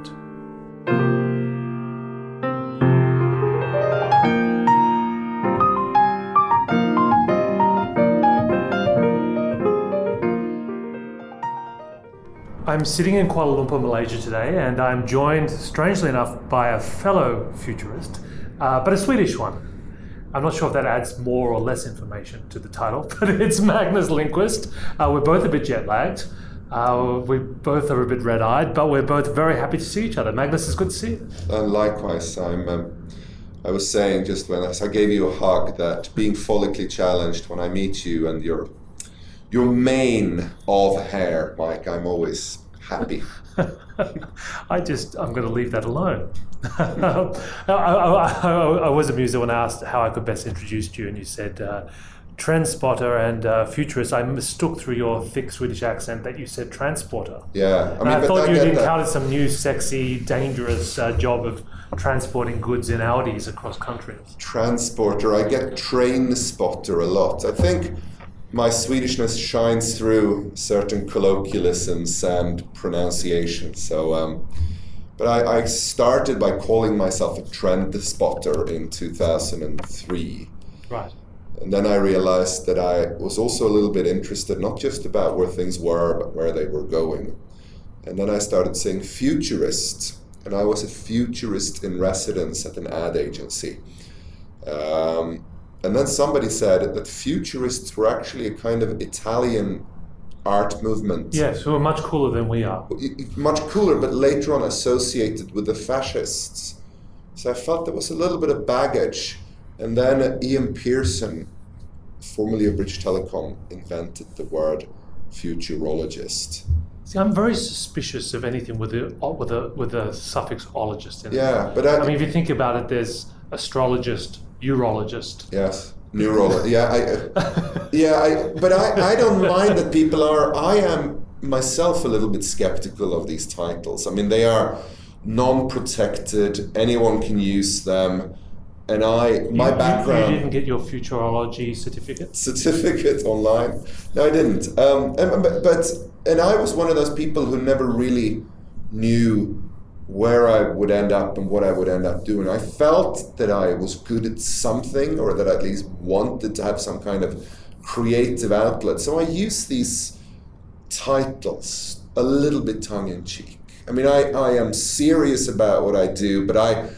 it. I'm sitting in Kuala Lumpur, Malaysia today, and I'm joined, strangely enough, by a fellow futurist, uh, but a Swedish one. I'm not sure if that adds more or less information to the title, but it's Magnus Lindkvist. Uh, we're both a bit jet lagged. Uh, we both are a bit red eyed, but we're both very happy to see each other. Magnus, it's good to see you. And likewise, I'm. Um, I was saying just when I, I gave you a hug that being follically challenged when I meet you and your your mane of hair, Mike, I'm always happy. I just, I'm going to leave that alone. I, I, I, I, was amused when I asked how I could best introduce you, and you said uh, trend spotter and uh, futurist. I mistook through your thick Swedish accent that you said transporter. Yeah, I, mean, I thought you'd encountered some new, sexy, dangerous uh, job of transporting goods in Audis across countries. Transporter. I get train spotter a lot. I think my Swedishness shines through certain colloquialisms and pronunciations. So, um, but I, I, started by calling myself a trend spotter in 2003. Right. And then I realized that I was also a little bit interested, not just about where things were, but where they were going. And then I started saying futurist, and I was a futurist in residence at an ad agency. Um, and then somebody said that futurists were actually a kind of Italian art movement. Yes, who are much cooler than we are. Much cooler, but later on associated with the fascists. So I felt there was a little bit of baggage. And then Ian Pearson, formerly of British Telecom, invented the word futurologist. See, I'm very suspicious of anything with a with a with a suffix ologist in it. Yeah, but I, I mean, if you think about it, there's astrologist, urologist. Yes, neurologist. yeah, I, yeah, I, but I, I don't mind that people are. I am myself a little bit skeptical of these titles. I mean, they are non-protected. Anyone can use them. And I, my you, background. You didn't get your futurology certificate. Certificate online? No, I didn't. Um, and, but, but and I was one of those people who never really knew where I would end up and what I would end up doing. I felt that I was good at something, or that I at least wanted to have some kind of creative outlet. So I use these titles a little bit tongue in cheek. I mean, I, I am serious about what I do, but I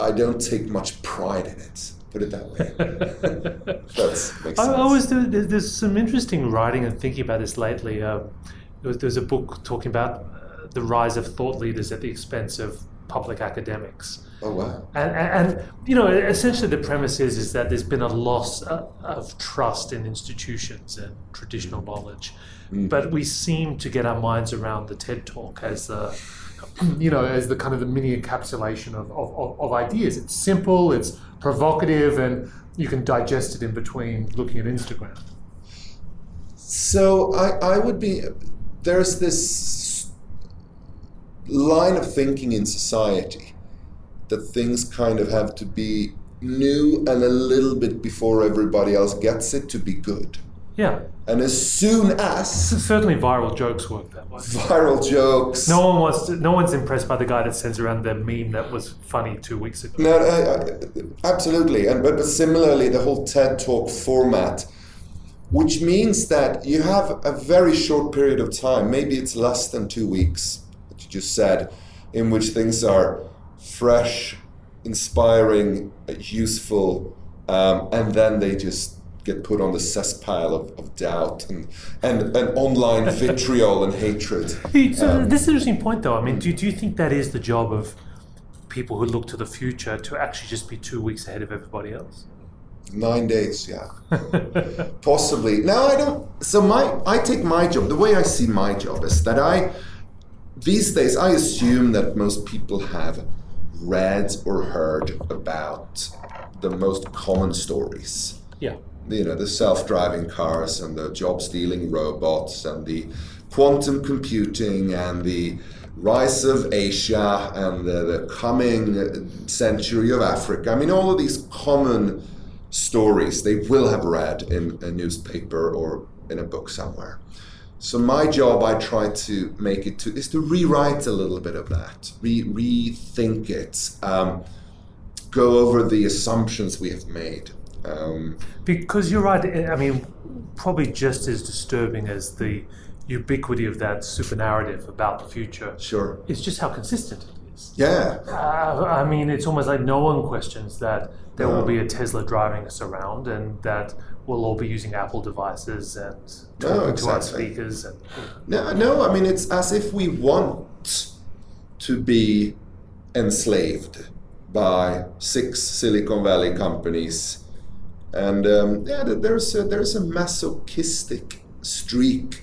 I don't take much pride in it. Put it that way. That's makes sense. I, I was there's some interesting writing and thinking about this lately. Uh, there was, there's a book talking about the rise of thought leaders at the expense of public academics. Oh wow! And, and, and, you know, essentially, the premise is is that there's been a loss uh, of trust in institutions and traditional knowledge, mm. but we seem to get our minds around the TED Talk as the, you know, as the kind of the mini encapsulation of, of, of ideas. It's simple, it's provocative, and you can digest it in between looking at Instagram. So I, I would be there's this line of thinking in society that things kind of have to be new and a little bit before everybody else gets it to be good. Yeah. And as soon as certainly viral jokes work that way. Viral jokes. No one wants. To, no one's impressed by the guy that sends around the meme that was funny two weeks ago. No, I, I, absolutely. And but, but similarly, the whole TED Talk format, which means that you have a very short period of time. Maybe it's less than two weeks just said, in which things are fresh, inspiring, useful, um, and then they just get put on the cesspile of, of doubt and, and, and online vitriol and hatred. So um, this is an interesting point, though. I mean, do, do you think that is the job of people who look to the future to actually just be two weeks ahead of everybody else? Nine days, yeah, possibly. Now I don't. So my, I take my job. The way I see my job is that I these days, I assume that most people have read or heard about the most common stories. Yeah. You know, the self driving cars and the job stealing robots and the quantum computing and the rise of Asia and the, the coming century of Africa. I mean, all of these common stories they will have read in a newspaper or in a book somewhere. So my job, I try to make it to is to rewrite a little bit of that, re- rethink it, um, go over the assumptions we have made. Um, because you're right. I mean, probably just as disturbing as the ubiquity of that super narrative about the future. Sure. It's just how consistent it is. Yeah. Uh, I mean, it's almost like no one questions that there will be a Tesla driving us around and that we'll all be using Apple devices and talking No, to our speakers. And, No, no, I mean, it's as if we want to be enslaved by six Silicon Valley companies. And um, yeah, there's a, there's a masochistic streak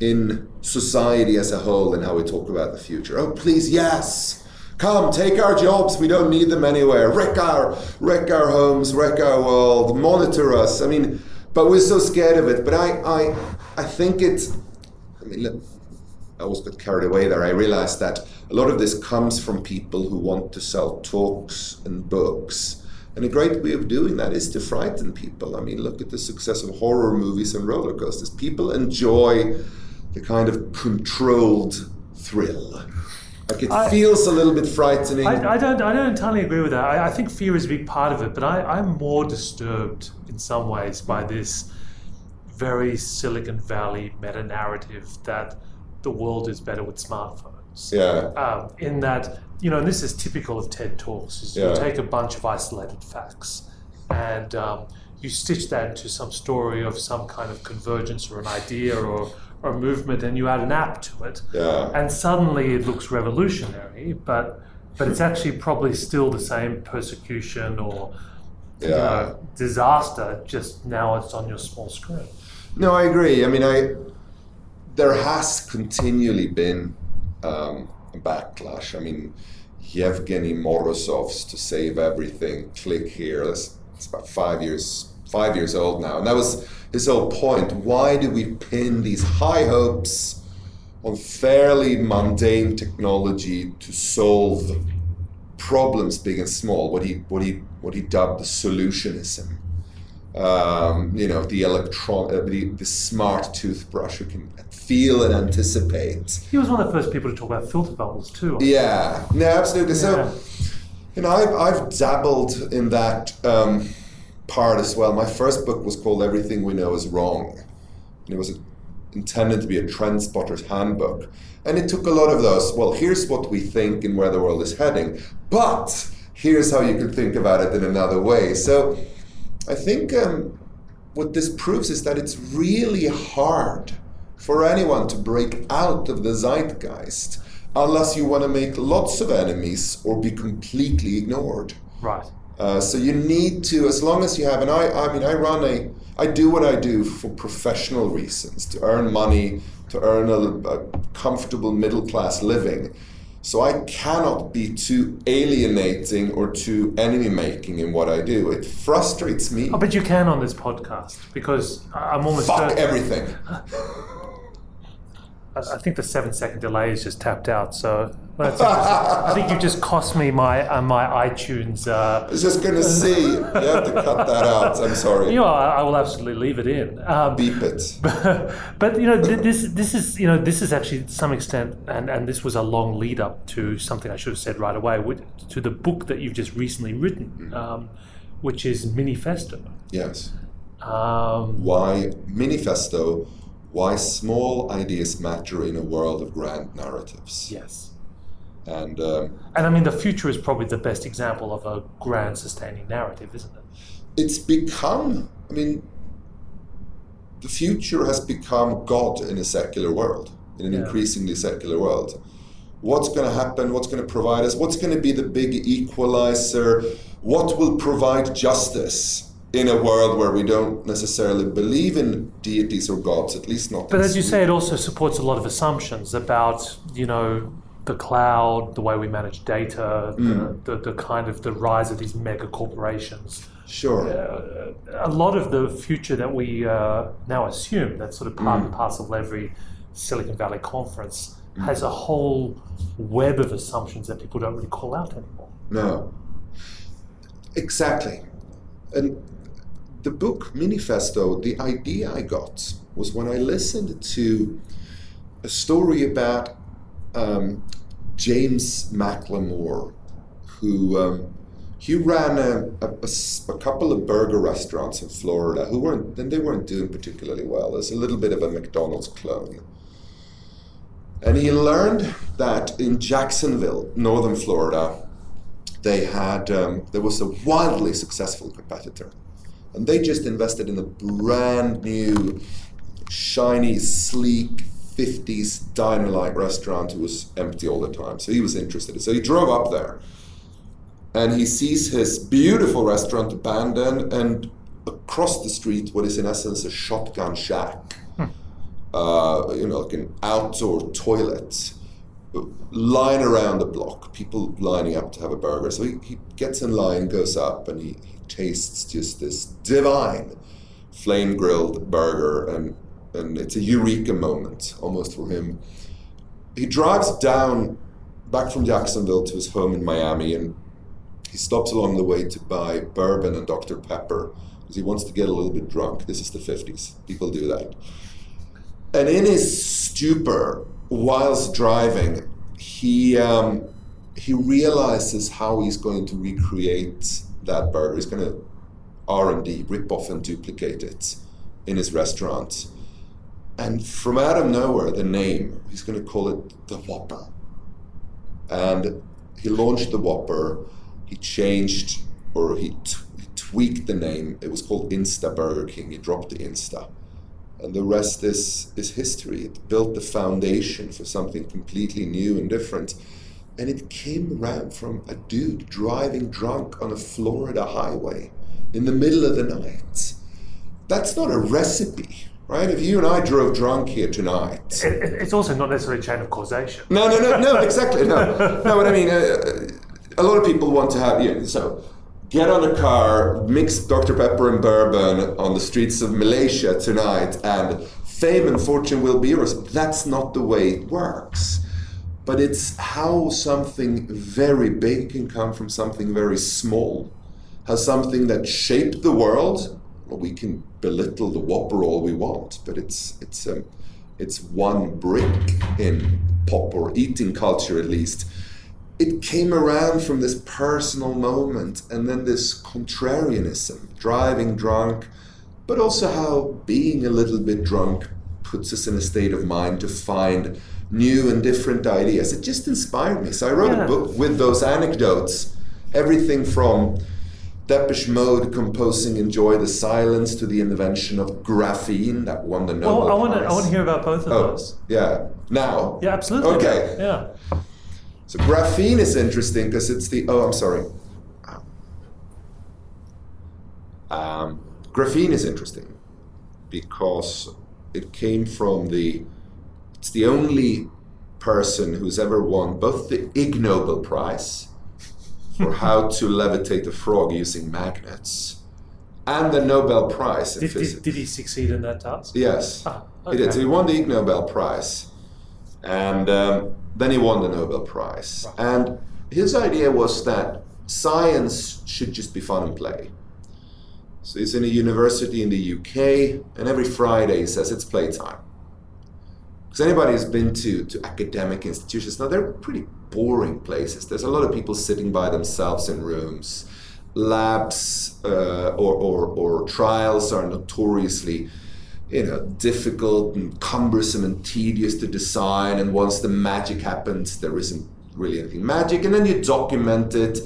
in society as a whole in how we talk about the future. Oh, please, yes, come take our jobs. We don't need them anywhere. Wreck our wreck our homes, wreck our world, monitor us. I mean, but we're so scared of it. But I I I think it's. I mean, look, I always got carried away there. I realized that a lot of this comes from people who want to sell talks and books. And a great way of doing that is to frighten people. I mean, look at the success of horror movies and roller coasters. People enjoy the kind of controlled thrill. Like it I- feels a little bit frightening. I, I don't. I don't entirely agree with that. I, I think fear is a big part of it, but I, I'm more disturbed in some ways by this very Silicon Valley meta narrative that the world is better with smartphones. yeah. Um, in that, you know, and this is typical of TED talks. Is Yeah. you take a bunch of isolated facts and um, you stitch that into some story of some kind of convergence or an idea or or a movement, and you add an app to it Yeah. and suddenly it looks revolutionary, but but it's actually probably still the same persecution or you know, disaster. Just now it's on your small screen. No, I agree. I mean, I there has continually been um, a backlash. I mean, Yevgeny Morozov's "To Save Everything" click here. That's, it's about five years five years old now, and that was his whole point. Why do we pin these high hopes on fairly mundane technology to solve problems big and small? What he what he what he dubbed the solutionism um, you know, the electron, uh, the, the smart toothbrush who can feel and anticipate. He was one of the first people to talk about filter bubbles too. Yeah, no, absolutely. Yeah. So, you know, I've, I've dabbled in that um, part as well. My first book was called Everything We Know Is Wrong, and it was intended to be a trend spotter's handbook. And it took a lot of those. Well, here's what we think and where the world is heading, but here's how you can think about it in another way. So, I think um, what this proves is that it's really hard for anyone to break out of the zeitgeist unless you want to make lots of enemies or be completely ignored. Right. Uh, so you need to, as long as you have, and I, I mean, I run a, I do what I do for professional reasons, to earn money, to earn a, a comfortable middle class living. So I cannot be too alienating or too enemy making in what I do. It frustrates me. Oh, but you can on this podcast because I'm almost Fuck certain- everything. I think the seven second delay is just tapped out. So. I think you just cost me my uh, my iTunes. Uh, I was just gonna see. You have to cut that out. I'm sorry. you know, I, I will absolutely leave it in. Um, Beep it. but you know, th- this this is you know this is actually to some extent, and and this was a long lead up to something I should have said right away, which, to the book that you've just recently written, um, which is Minifesto. Yes. Um, Why manifesto? Why small ideas matter in a world of grand narratives. yes. And um, And I mean, the future is probably the best example of a grand sustaining narrative, isn't it? it's become. I mean, the future has become God in a secular world, in an Yeah. increasingly secular world. What's going to happen? What's going to provide us? What's going to be the big equalizer? What will provide justice in a world where we don't necessarily believe in deities or gods, at least not. But as you say, it also supports a lot of assumptions about, you know, the cloud, the way we manage data, Mm. the, the, the kind of the rise of these mega corporations. Sure. Uh, a lot of the future that we uh, now assume, that's sort of part Mm. and parcel of every Silicon Valley conference, has a whole web of assumptions that people don't really call out anymore. No. Exactly. And the book Minifesto, the idea I got was when I listened to a story about um, James McLamore, who um, he ran a, a, a, couple of burger restaurants in Florida who weren't then they weren't doing particularly well. There's a little bit of a McDonald's clone. And he learned that in Jacksonville, northern Florida, they had um, there was a wildly successful competitor, and they just invested in a brand new, shiny, sleek 50s diner-like restaurant. It was empty all the time, so he was interested. So he drove up there, and he sees his beautiful restaurant abandoned, and across the street, what is in essence a shotgun shack uh, you know, like an outdoor toilet line around the block, people lining up to have a burger. So he, he gets in line, goes up, and he, he tastes just this divine flame grilled burger, and, and it's a eureka moment almost for him. He drives down back from Jacksonville to his home in Miami, and he stops along the way to buy bourbon and Dr. Pepper because he wants to get a little bit drunk. This is the 50s, people do that. And in his stupor, whilst driving, he um, he realizes how he's going to recreate that burger. He's going to R and D, rip off and duplicate it in his restaurant. And from out of nowhere, the name he's going to call it the Whopper. And he launched the Whopper. He changed or he, t- he tweaked the name. It was called Insta Burger King. He dropped the Insta and the rest is is history. It built the foundation for something completely new and different. And it came around from a dude driving drunk on a Florida highway in the middle of the night. That's not a recipe, right? If you and I drove drunk here tonight, it, it's also not necessarily a chain of causation. No, no, no, no, exactly. No, no. What I mean, uh, a lot of people want to have you know, so get on a car, mix Dr. Pepper and bourbon on the streets of Malaysia tonight, and fame and fortune will be yours. That's not the way it works. But it's how something very big can come from something very small. How something that shaped the world, well, we can belittle the Whopper all we want, but it's it's um, it's one brick in pop or eating culture at least it came around from this personal moment and then this contrarianism, driving drunk, but also how being a little bit drunk puts us in a state of mind to find new and different ideas. It just inspired me. So I wrote yeah. a book with those anecdotes, everything from Depeche Mode composing "Enjoy the Silence" to the invention of graphene that won the Nobel oh, I want to I want to hear about both of oh, those. Yeah, now. Yeah, absolutely. Okay. Yeah. So graphene is interesting because it's the oh I'm sorry. Um, graphene is interesting because it came from the it's the only person who's ever won both the Ig Nobel Prize for how to levitate a frog using magnets and the Nobel Prize in did, physics. Did, did, he succeed in that task? Yes, ah, okay. he did. So he won the Ig Nobel Prize, and um, then he won the Nobel Prize. And his idea was that science should just be fun and play. So he's in a university in the UK, and every Friday he says it's playtime. Because anybody who's been to, to academic institutions, now they're pretty boring places. There's a lot of people sitting by themselves in rooms. Labs uh, or, or, or trials are notoriously you know, difficult and cumbersome and tedious to design. And once the magic happens, there isn't really anything magic. And then you document it,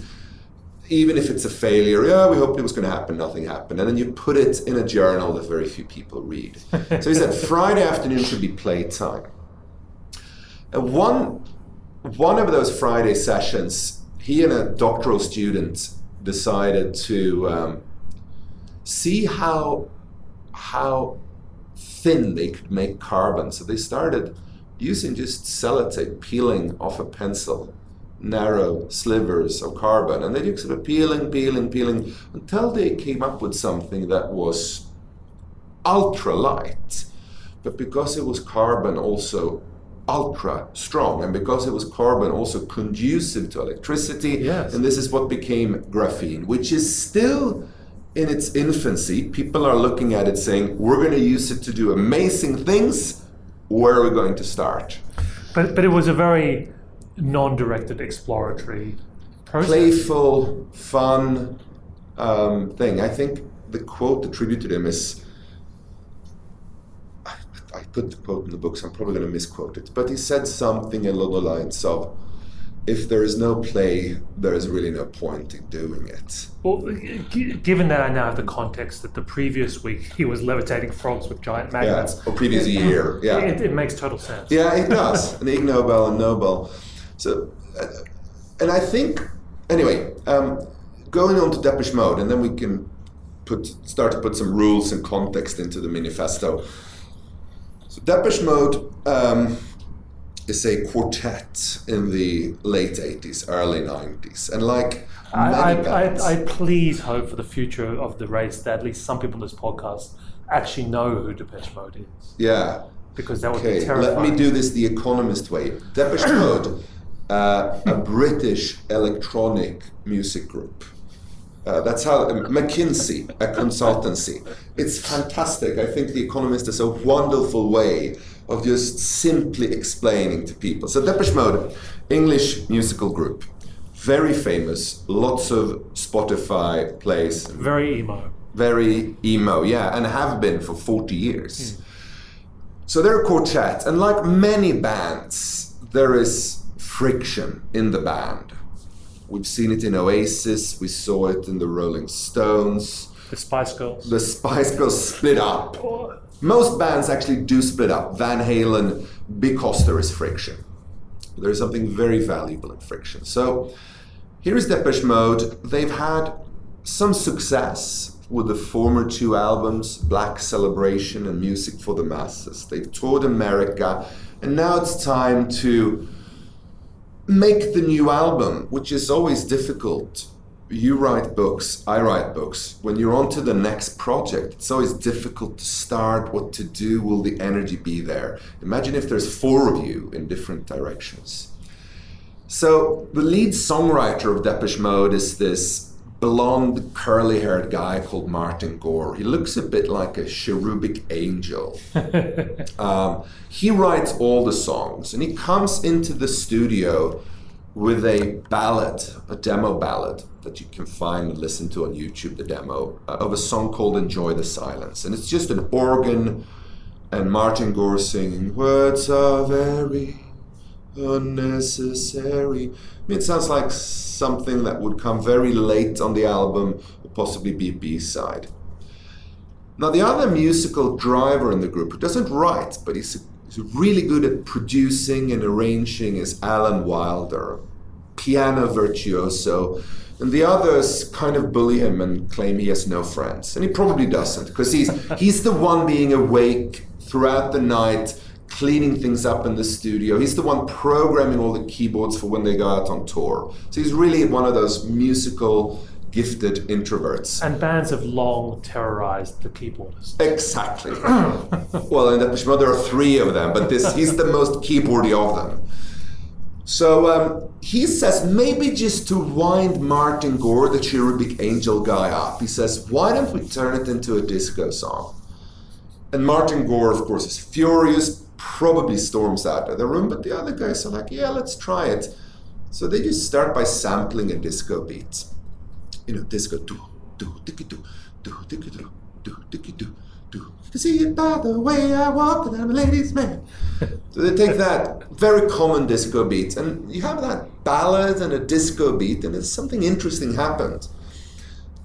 even if it's a failure. Yeah, we hoped it was going to happen, nothing happened. And then you put it in a journal that very few people read. so he said Friday afternoon should be playtime. And one, one of those Friday sessions, he and a doctoral student decided to um, see how how thin they could make carbon. So they started using just sellotape, peeling off a pencil, narrow slivers of carbon. And they just sort of peeling, peeling, peeling until they came up with something that was ultra light. But because it was carbon, also ultra strong, and because it was carbon, also conducive to electricity. Yes. And this is what became graphene, which is still in its infancy. People are looking at it saying, we're going to use it to do amazing things. Where are we going to start? But but it was a very non-directed exploratory process. Playful, fun um, thing. I think the quote attributed to him is. I, I put the quote in the book, so I'm probably going to misquote it. But he said something along the lines of, "If there is no play, there is really no point in doing it." Well, g- given that I now have the context that the previous week he was levitating frogs with giant Yeah, magnets, or previous year. Yeah, it, it makes total sense. Yeah, it does. An Ig Nobel and Nobel. So, uh, and I think, anyway, um, going on to Depeche Mode, and then we can put start to put some rules and context into the manifesto. So, Depeche Mode um, is a quartet in the late 80s, early 90s. And like I, many I, bands, I, I please hope for the future of the race that at least some people in this podcast actually know who Depeche Mode is. yeah, Because that would be Okay, terrifying. let me do this the economist way. Depeche Mode, uh, a British electronic music group. Uh, that's how McKinsey, a consultancy. It's fantastic. I think The Economist is a wonderful way of just simply explaining to people. So Depeche Mode, English musical group, very famous, lots of Spotify plays, Very emo. very emo, yeah, and have been for 40 years. So they're a quartet, and like many bands, there is friction in the band. We've seen it in Oasis, we saw it in the Rolling Stones. The Spice Girls. The Spice Girls split up. Most bands actually do split up, Van Halen, because there is friction. There's something very valuable in friction. So here is Depeche Mode. They've had some success with the former two albums, Black Celebration and Music for the Masses. They've toured America, and now it's time to make the new album, which is always difficult. You write books, I write books. When you're on to the next project, it's always difficult to start, what to do, will the energy be there? Imagine if there's four of you in different directions. So, the lead songwriter of Depeche Mode is this blonde, curly haired guy called Martin Gore. He looks a bit like a cherubic angel. Um, he writes all the songs and he comes into the studio with a ballad, a demo ballad that you can find and listen to on YouTube, the demo uh, of a song called Enjoy the Silence. And it's just an organ and Martin Gore singing, Words are very unnecessary. I mean, it sounds like something that would come very late on the album, or possibly be a B side. Now, the other musical driver in the group, who doesn't write, but he's, he's really good at producing and arranging, is Alan Wilder, piano virtuoso. And the others kind of bully him and claim he has no friends. And he probably doesn't, because he's, he's the one being awake throughout the night, cleaning things up in the studio. He's the one programming all the keyboards for when they go out on tour. So he's really one of those musical gifted introverts. And bands have long terrorized the keyboardist. Exactly. well, in Depeche Mode there are three of them, but this he's the most keyboardy of them. So um, he says maybe just to wind Martin Gore, the cherubic angel guy, up. He says, why don't we turn it into a disco song? And Martin Gore, of course, is furious, probably storms out of the room, but the other guys are like, yeah, let's try it. So they just start by sampling a disco beat. You know, disco do do dicky do do dicky do do dicky do do. You can see it by the way I walk, and I'm a ladies' man. so they take that very common disco beat, and you have that ballad and a disco beat, and it's something interesting happened.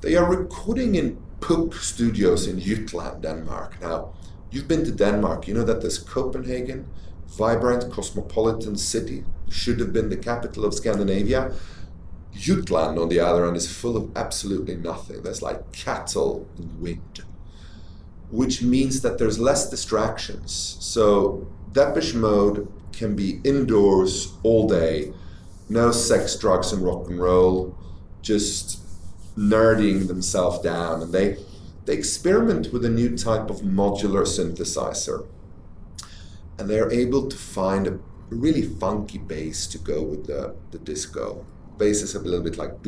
They are recording in Puk Studios in Jutland, Denmark. Now, you've been to Denmark. You know that this Copenhagen, vibrant cosmopolitan city, should have been the capital of Scandinavia. Jutland, on the other hand, is full of absolutely nothing. There's like cattle and wind, which means that there's less distractions. So, Depeche Mode can be indoors all day, no sex, drugs, and rock and roll, just nerding themselves down. And they, they experiment with a new type of modular synthesizer. and they're able to find a really funky bass to go with the, the disco. Bass is a little bit like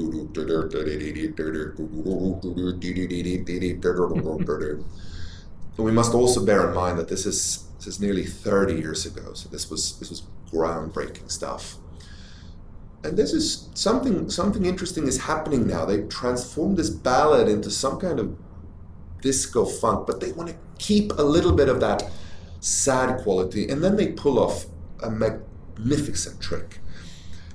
and we must also bear in mind that this is this is nearly 30 years ago, so this was this was groundbreaking stuff. And this is something something interesting is happening now. They've transformed this ballad into some kind of disco funk, but they want to keep a little bit of that sad quality, and then they pull off a magnificent trick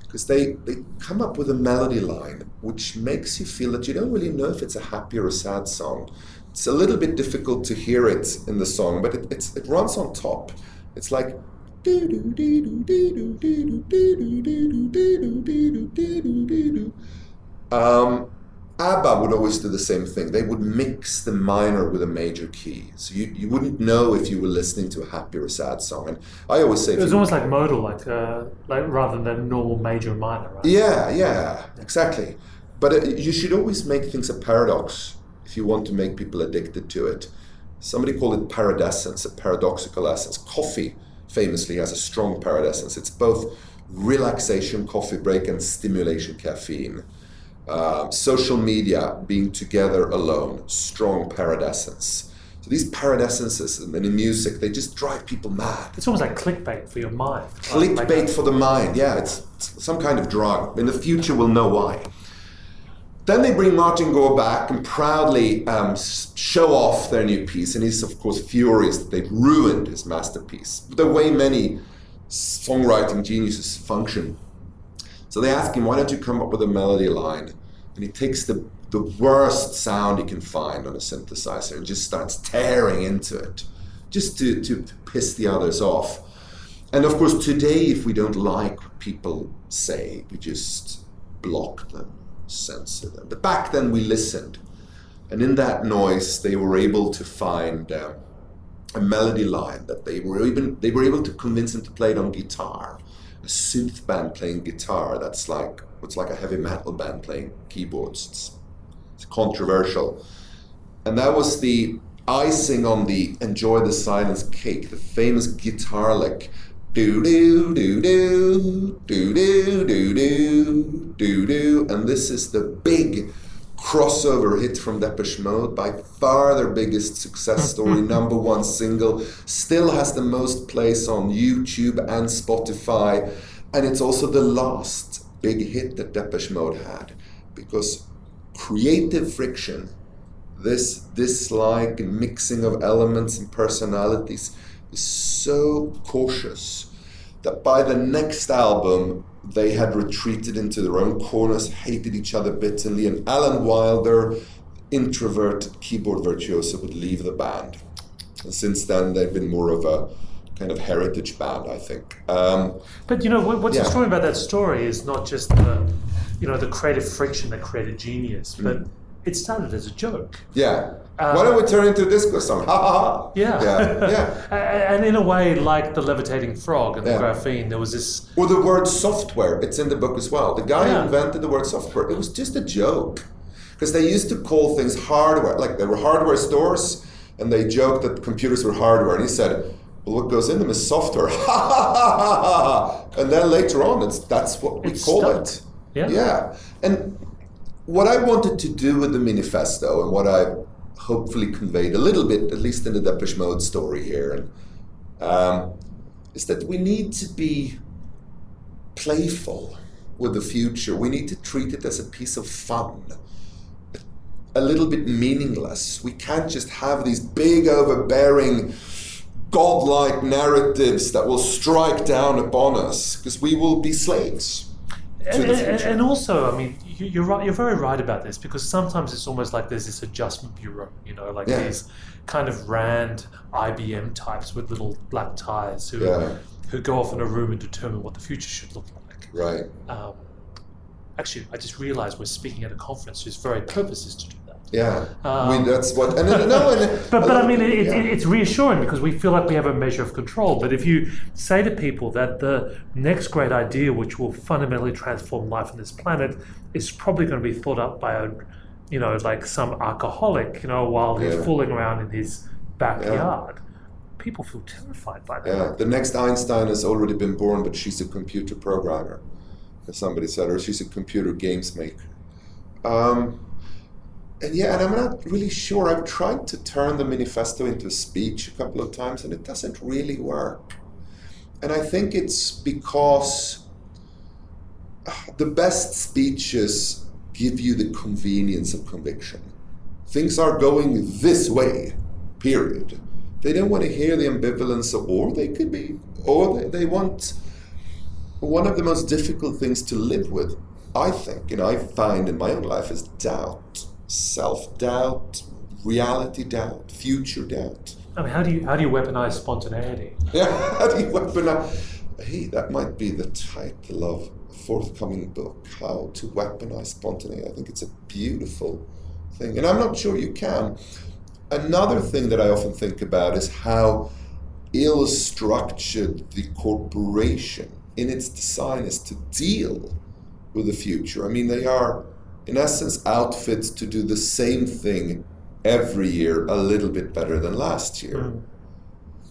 because they, they come up with a melody line which makes you feel that you don't really know if it's a happy or a sad song. It's a little bit difficult to hear it in the song, but it, it's, it runs on top. It's like. Um, ABBA would always do the same thing. They would mix the minor with a major key, so you, you wouldn't know if you were listening to a happy or sad song. And I always say it was almost like modal, like uh, like rather than normal major minor. Right? Yeah, yeah, exactly. But it, you should always make things a paradox if you want to make people addicted to it. Somebody called it paradessence, a paradoxical essence. Coffee famously has a strong paradessence. It's both relaxation, coffee break, and stimulation, caffeine. Uh, social media, being together alone, strong paradessence. So these paradessences and in music, they just drive people mad. It's almost like clickbait for your mind. Clickbait like for the mind, yeah. It's, it's, some kind of drug. In the future, we'll know why. Then they bring Martin Gore back and proudly um, show off their new piece, and he's of course furious that they've ruined his masterpiece. The way many songwriting geniuses function so they ask him, why don't you come up with a melody line? And he takes the, the worst sound he can find on a synthesizer and just starts tearing into it, just to, to, piss the others off. And of course, today, if we don't like what people say, we just block them, censor them. But back then, we listened. And in that noise, they were able to find um, a melody line that they were even they were able to convince him to play it on guitar a synth band playing guitar that's like it's like a heavy metal band playing keyboards. It's, it's controversial, and that was the icing on the enjoy the silence cake, the famous guitar lick. Do do do do do do do do do do, and this is the big crossover hit from Depeche Mode, by far their biggest success story, number one single, still has the most plays on YouTube and Spotify, and it's also the last big hit that Depeche Mode had because creative friction, this dislike and mixing of elements and personalities, is so cautious that by the next album, they had retreated into their own corners, hated each other bitterly, and Alan Wilder, introverted keyboard virtuoso, would leave the band. And since then, they've been more of a kind of heritage band, I think. Um, but you know, what's yeah. extraordinary about that story is not just the, you know, the creative friction that created genius, but mm. It started as a joke. Yeah. Um, Why don't we turn into a disco song? Ha ha ha. Yeah. Yeah. yeah. and in a way, like the levitating frog and the graphene, there was this. Or the word software. It's in the book as well. The guy yeah. who invented the word software. It was just a joke, because they used to call things hardware. Like there were hardware stores, and they joked that computers were hardware. And he said, "Well, what goes in them is software." Ha ha ha ha ha. And then later on, it's that's what we it's call stuck. it. Yeah. Yeah. And what I wanted to do with the manifesto, and what I hopefully conveyed a little bit, at least in the Depeche Mode story here, and um, is that we need to be playful with the future. We need to treat it as a piece of fun, a little bit meaningless. We can't just have these big, overbearing, godlike narratives that will strike down upon us, because we will be slaves. And, and, and, also, I mean, you're right. You're very right about this because sometimes it's almost like there's this adjustment bureau, you know, like yeah. these kind of Rand IBM types with little black ties who yeah. who go off in a room and determine what the future should look like. Right. Um, actually, I just realized we're speaking at a conference whose very purpose is to do yeah, um, I mean that's what. And, and no, and, but but I mean it, yeah. it, it's reassuring because we feel like we have a measure of control. But if you say to people that the next great idea, which will fundamentally transform life on this planet, is probably going to be thought up by a, you know, like some alcoholic, you know, while he's yeah. fooling around in his backyard. Yeah people feel terrified by that. Yeah, the next Einstein has already been born, but she's a computer programmer. As somebody said, or she's a computer games maker. Um, and yeah, and I'm not really sure. I've tried to turn the manifesto into a speech a couple of times, and it doesn't really work. And I think it's because uh, the best speeches give you the convenience of conviction. Things are going this way, period. They don't want to hear the ambivalence, of, or they could be, or they, they want one of the most difficult things to live with, I think, and I find in my own life, is doubt self doubt, reality doubt, future doubt. I mean, how do you how do you weaponize spontaneity? Yeah, how do you weaponize? Hey, that might be the title of a forthcoming book: How to Weaponize Spontaneity. I think it's a beautiful thing, and I'm not sure you can. Another thing that I often think about is how ill structured the corporation in its design is to deal with the future. I mean, they are in essence, outfits to do the same thing every year a little bit better than last year. Mm.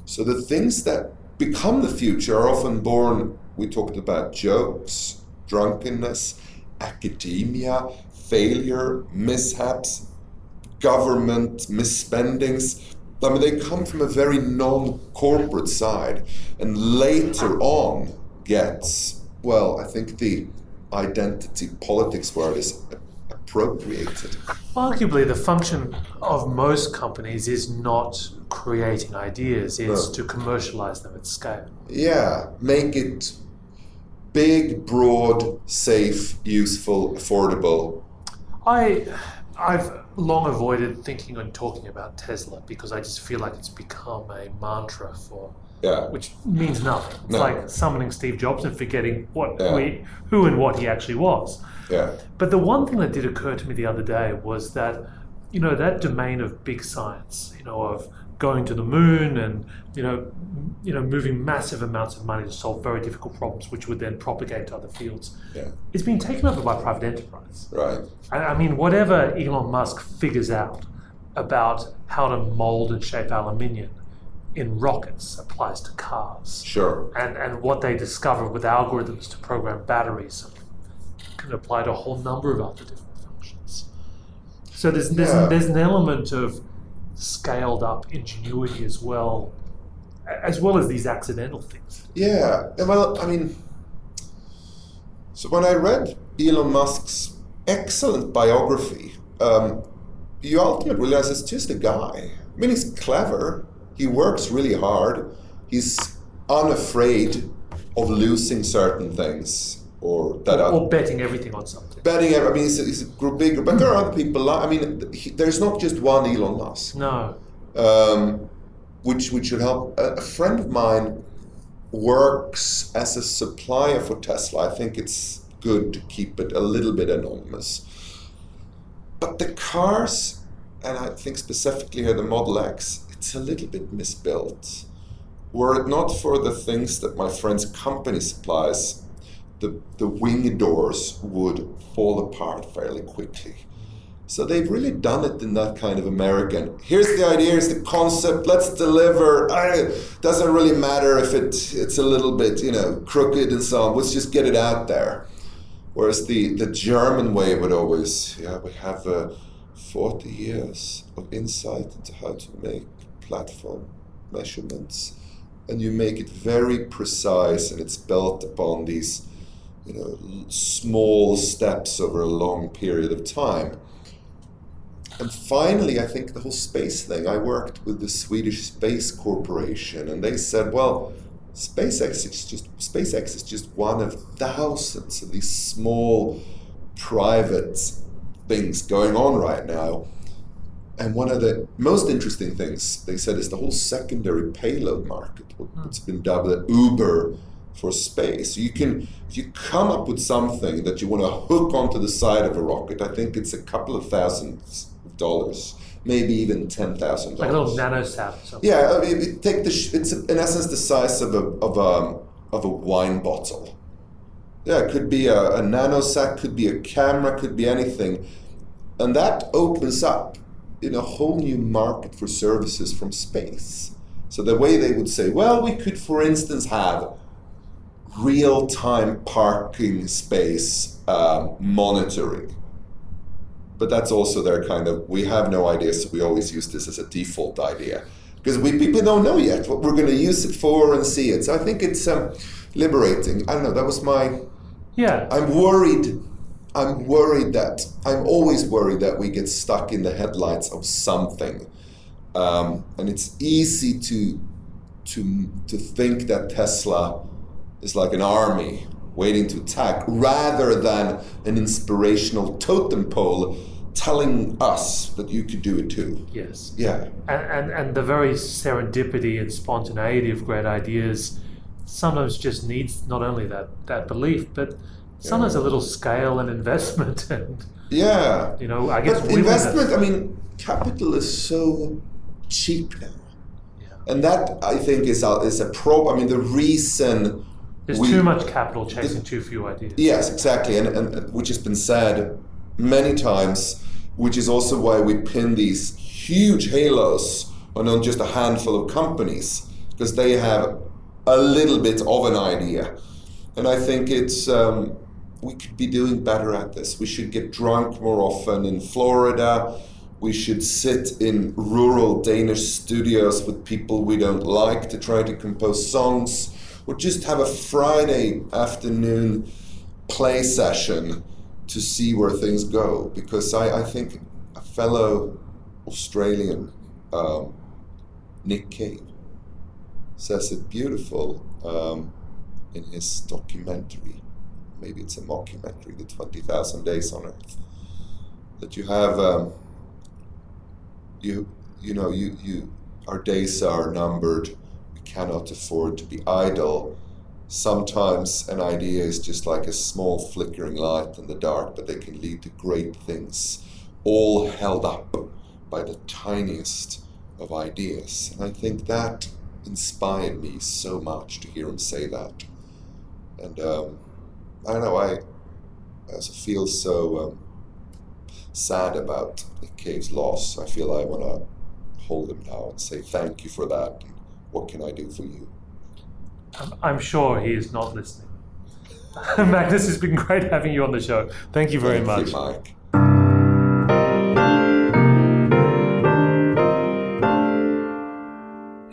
So the things that become the future are often born, we talked about jokes, drunkenness, academia, failure, mishaps, government misspendings. I mean, they come from a very non corporate side and later on gets, well, I think the identity politics word is appropriated. Arguably, the function of most companies is not creating ideas, it's no. to commercialize them at scale. Yeah, make it big, broad, safe, useful, affordable. I, I've long avoided thinking and talking about Tesla because I just feel like it's become a mantra for yeah. which means nothing. It's no. like summoning Steve Jobs and forgetting what yeah. we, who and what he actually was. Yeah. But the one thing that did occur to me the other day was that, you know, that domain of big science, you know, of going to the moon and you know, you know, moving massive amounts of money to solve very difficult problems, which would then propagate to other fields. Yeah. It's been taken over by private enterprise. Right. I, I mean, whatever Elon Musk figures out about how to mold and shape aluminium in rockets applies to cars. Sure. And and what they discover with algorithms to program batteries can apply to a whole number of other different functions. So there's there's, yeah. there's an element of scaled up ingenuity as well, as well as these accidental things. Yeah. Well, I mean, so when I read Elon Musk's excellent biography, um, you ultimately realize it's just a guy. I mean, he's clever he works really hard. He's unafraid of losing certain things or that or, or betting everything on something. Betting, I mean, he's a, he's a big, but there are other people. I mean, he, there's not just one Elon Musk. No. Um, which which should help. A, a friend of mine works as a supplier for Tesla. I think it's good to keep it a little bit anonymous. But the cars, and I think specifically here the Model X, it's a little bit misbuilt. Were it not for the things that my friend's company supplies, the, the wing doors would fall apart fairly quickly. So they've really done it in that kind of American. Here's the idea, here's the concept, let's deliver. It doesn't really matter if it, it's a little bit, you know, crooked and so on. Let's just get it out there. Whereas the, the German way would always, yeah, we have uh, 40 years of insight into how to make platform measurements and you make it very precise and it's built upon these you know small steps over a long period of time. And finally i think the whole space thing i worked with the swedish space corporation and they said well spacex is just spacex is just one of thousands of these small private things going on right now and one of the most interesting things they said is the whole secondary payload market, what's hmm. been dubbed the Uber for space. You can, if you come up with something that you want to hook onto the side of a rocket, I think it's a couple of thousands of dollars, maybe even ten thousand dollars. Like a little nanosat. Yeah, I mean, take the. It's in essence the size of a of a of a wine bottle. Yeah, it could be a, a nanosat, could be a camera, could be anything, and that opens up in a whole new market for services from space. So the way they would say, well, we could, for instance, have real-time parking space um, monitoring. But that's also their kind of we have no idea, so we always use this as a default idea because we people don't know yet what we're going to use it for and see it. So I think it's um, liberating. I don't know. That was my. Yeah. I'm worried. I'm worried that I'm always worried that we get stuck in the headlights of something, um, and it's easy to to to think that Tesla is like an army waiting to attack, rather than an inspirational totem pole telling us that you could do it too. Yes. Yeah. And, and, and the very serendipity and spontaneity of great ideas sometimes just needs not only that, that belief, but sometimes Yeah. a little scale and investment. And, Yeah. you know, I guess But investment, I mean, capital is so cheap now. Yeah. And that, I think, is a, is a pro. I mean, the reason. There's we- too much capital chasing too few ideas. Yes, exactly. And, and which has been said many times, which is also why we pin these huge halos on on just a handful of companies, because they have a little bit of an idea. And I think it's. Um, we could be doing better at this. We should get drunk more often in Florida. We should sit in rural Danish studios with people we don't like to try to compose songs, or just have a Friday afternoon play session to see where things go. Because I, I think a fellow Australian, um, Nick Cave, says it beautiful um, in his documentary. Maybe it's a mockumentary, The 20,000 Days on Earth. That you have, um, you, you know, you, you, our days are numbered. We cannot afford to be idle. Sometimes an idea is just like a small flickering light in the dark, but they can lead to great things, all held up by the tiniest of ideas. And I think that inspired me so much to hear him say that. And um, I don't know, I, I also feel so um, sad about Nick Cave's loss. I feel I want to hold him now and say thank you for that. And what can I do for you? I'm, I'm sure he is not listening. Magnus, it's been great having you on the show. Thank you very Thank much. you, Mike.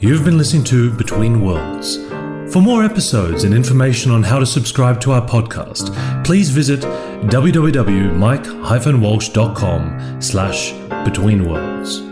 You've been listening to Between Worlds. For more episodes and information on how to subscribe to our podcast, please visit www.mike-walsh.com slash betweenworlds.